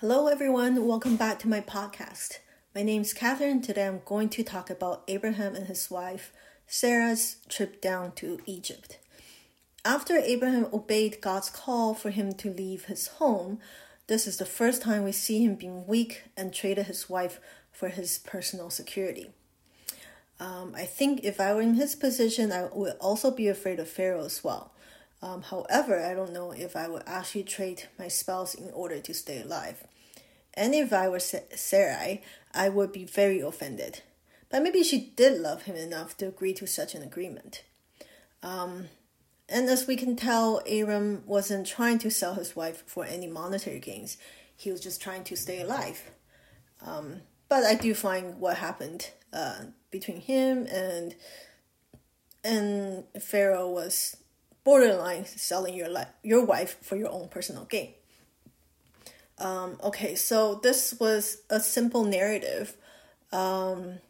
Hello, everyone. Welcome back to my podcast. My name is Catherine. Today I'm going to talk about Abraham and his wife Sarah's trip down to Egypt. After Abraham obeyed God's call for him to leave his home, this is the first time we see him being weak and traded his wife for his personal security. Um, I think if I were in his position, I would also be afraid of Pharaoh as well. Um, however, I don't know if I would actually trade my spouse in order to stay alive. And if I were Sarai, I would be very offended. But maybe she did love him enough to agree to such an agreement. Um, and as we can tell, Abram wasn't trying to sell his wife for any monetary gains. He was just trying to stay alive. Um, but I do find what happened uh, between him and and Pharaoh was borderline selling your life, your wife for your own personal gain. Um, okay, so this was a simple narrative. Um,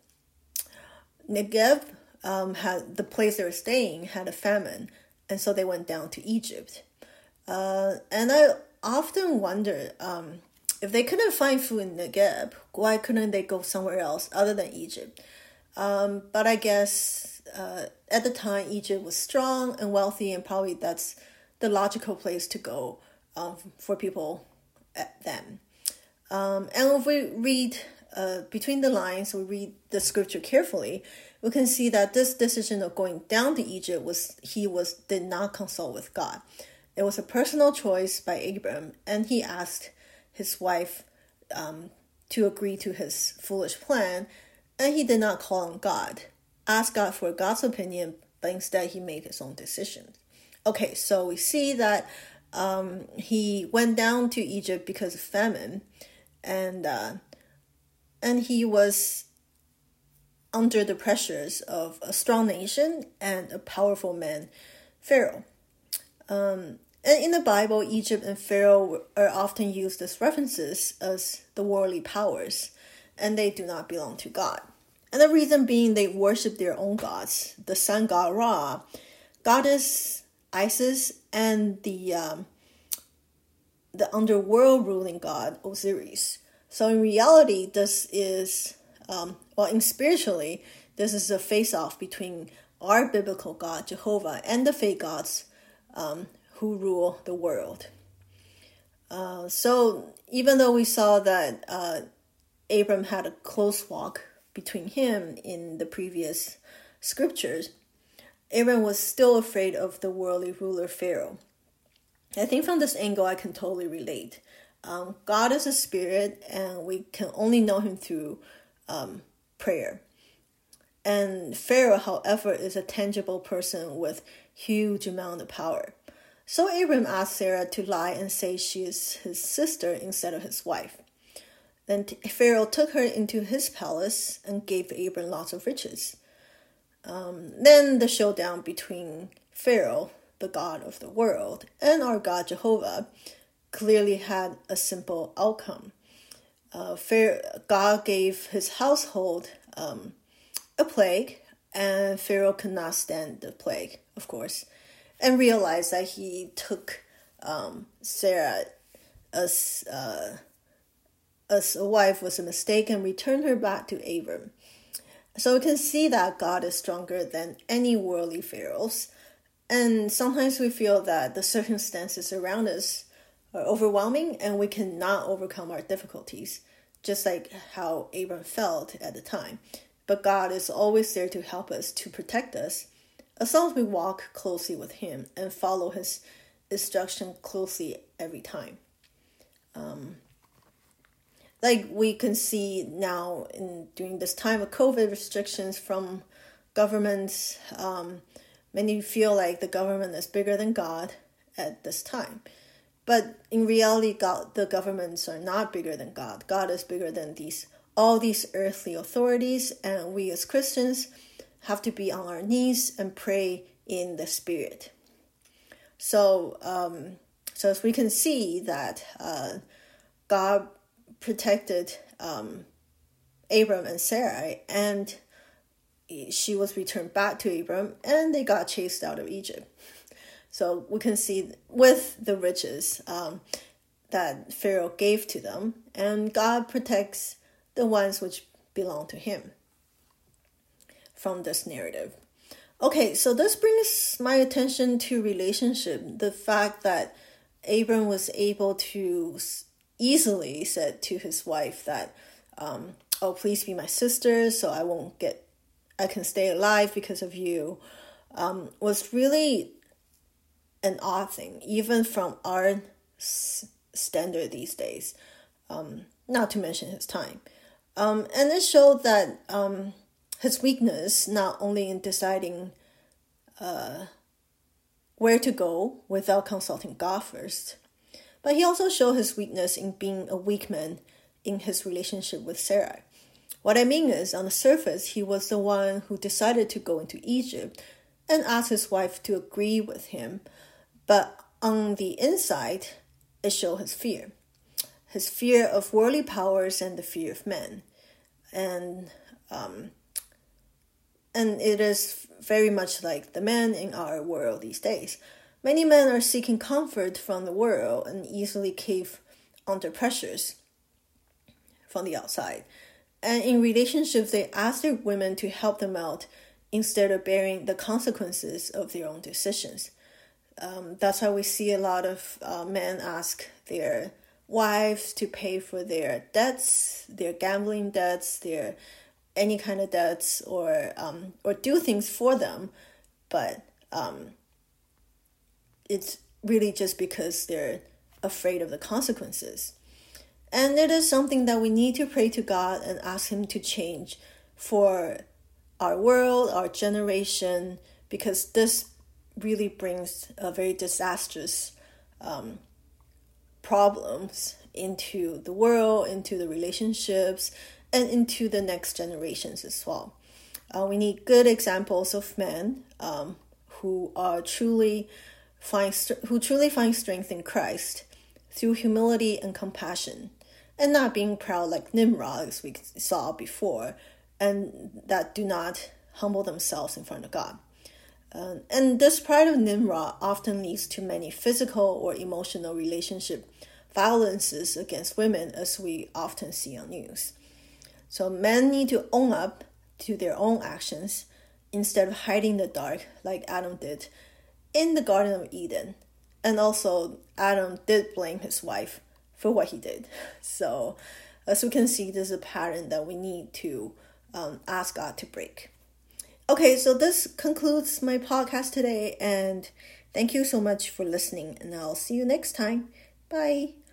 Negev um, had the place they were staying had a famine, and so they went down to Egypt. Uh, and I often wonder um, if they couldn't find food in Negev, why couldn't they go somewhere else other than Egypt? Um, but I guess uh, at the time Egypt was strong and wealthy, and probably that's the logical place to go um, for people then. Um, and if we read uh, between the lines, we read the scripture carefully, we can see that this decision of going down to Egypt was he was did not consult with God. It was a personal choice by Abram, and he asked his wife um, to agree to his foolish plan, and he did not call on God ask God for God's opinion, but instead he made his own decision. Okay, so we see that um, he went down to Egypt because of famine, and uh, and he was under the pressures of a strong nation and a powerful man, Pharaoh. Um, and in the Bible, Egypt and Pharaoh are often used as references as the worldly powers, and they do not belong to God. And the reason being they worship their own gods, the sun god Ra, goddess Isis, and the um, the underworld ruling god Osiris. So in reality, this is um, well, in spiritually, this is a face-off between our biblical God Jehovah and the fake gods um, who rule the world. Uh, so even though we saw that uh, Abram had a close walk between him in the previous scriptures, Abram was still afraid of the worldly ruler Pharaoh. I think from this angle, I can totally relate. Um, God is a spirit, and we can only know him through um, prayer. And Pharaoh, however, is a tangible person with huge amount of power. So Abram asked Sarah to lie and say she is his sister instead of his wife. Then Pharaoh took her into his palace and gave Abram lots of riches. Um, then the showdown between Pharaoh, the God of the world, and our God Jehovah clearly had a simple outcome. Uh, Pharaoh, God gave his household um, a plague, and Pharaoh could not stand the plague, of course, and realized that he took um, Sarah as uh, as a wife was a mistake and returned her back to Abram. So we can see that God is stronger than any worldly pharaohs. And sometimes we feel that the circumstances around us are overwhelming and we cannot overcome our difficulties, just like how Abram felt at the time. But God is always there to help us, to protect us, as long as we walk closely with Him and follow His instruction closely every time. Um, like we can see now in during this time of COVID restrictions from governments, um, many feel like the government is bigger than God at this time. But in reality, God, the governments are not bigger than God. God is bigger than these all these earthly authorities, and we as Christians have to be on our knees and pray in the Spirit. So, um, so as we can see that uh, God protected um, Abram and Sarai, and she was returned back to Abram, and they got chased out of Egypt. So we can see with the riches um, that Pharaoh gave to them, and God protects the ones which belong to him from this narrative. Okay, so this brings my attention to relationship. The fact that Abram was able to easily said to his wife that, um, "Oh, please be my sister, so I won't get, I can stay alive because of you," um, was really an odd thing, even from our standard these days. Um, not to mention his time, um, and it showed that um, his weakness not only in deciding uh, where to go without consulting God first, but he also showed his weakness in being a weak man in his relationship with Sarah. What I mean is, on the surface, he was the one who decided to go into Egypt and asked his wife to agree with him, but on the inside, it showed his fear his fear of worldly powers and the fear of men. And um, and it is very much like the men in our world these days. Many men are seeking comfort from the world and easily cave under pressures from the outside. And in relationships, they ask their women to help them out instead of bearing the consequences of their own decisions. Um, that's why we see a lot of uh, men ask their wives to pay for their debts, their gambling debts, their any kind of debts or um, or do things for them, but um, it's really just because they're afraid of the consequences. And it is something that we need to pray to God and ask Him to change for our world, our generation, because this really brings a very disastrous um, problems into the world, into the relationships, and into the next generations as well. Uh, we need good examples of men um, who are truly find who truly find strength in Christ through humility and compassion, and not being proud like Nimrod, as we saw before, and that do not humble themselves in front of God. Uh, and this pride of Nimrod often leads to many physical or emotional relationship violences against women, as we often see on news. So men need to own up to their own actions instead of hiding the dark like Adam did in the Garden of Eden. And also, Adam did blame his wife for what he did. So, as we can see, there's a pattern that we need to um, ask God to break. Okay, so this concludes my podcast today, and thank you so much for listening, and I'll see you next time. Bye.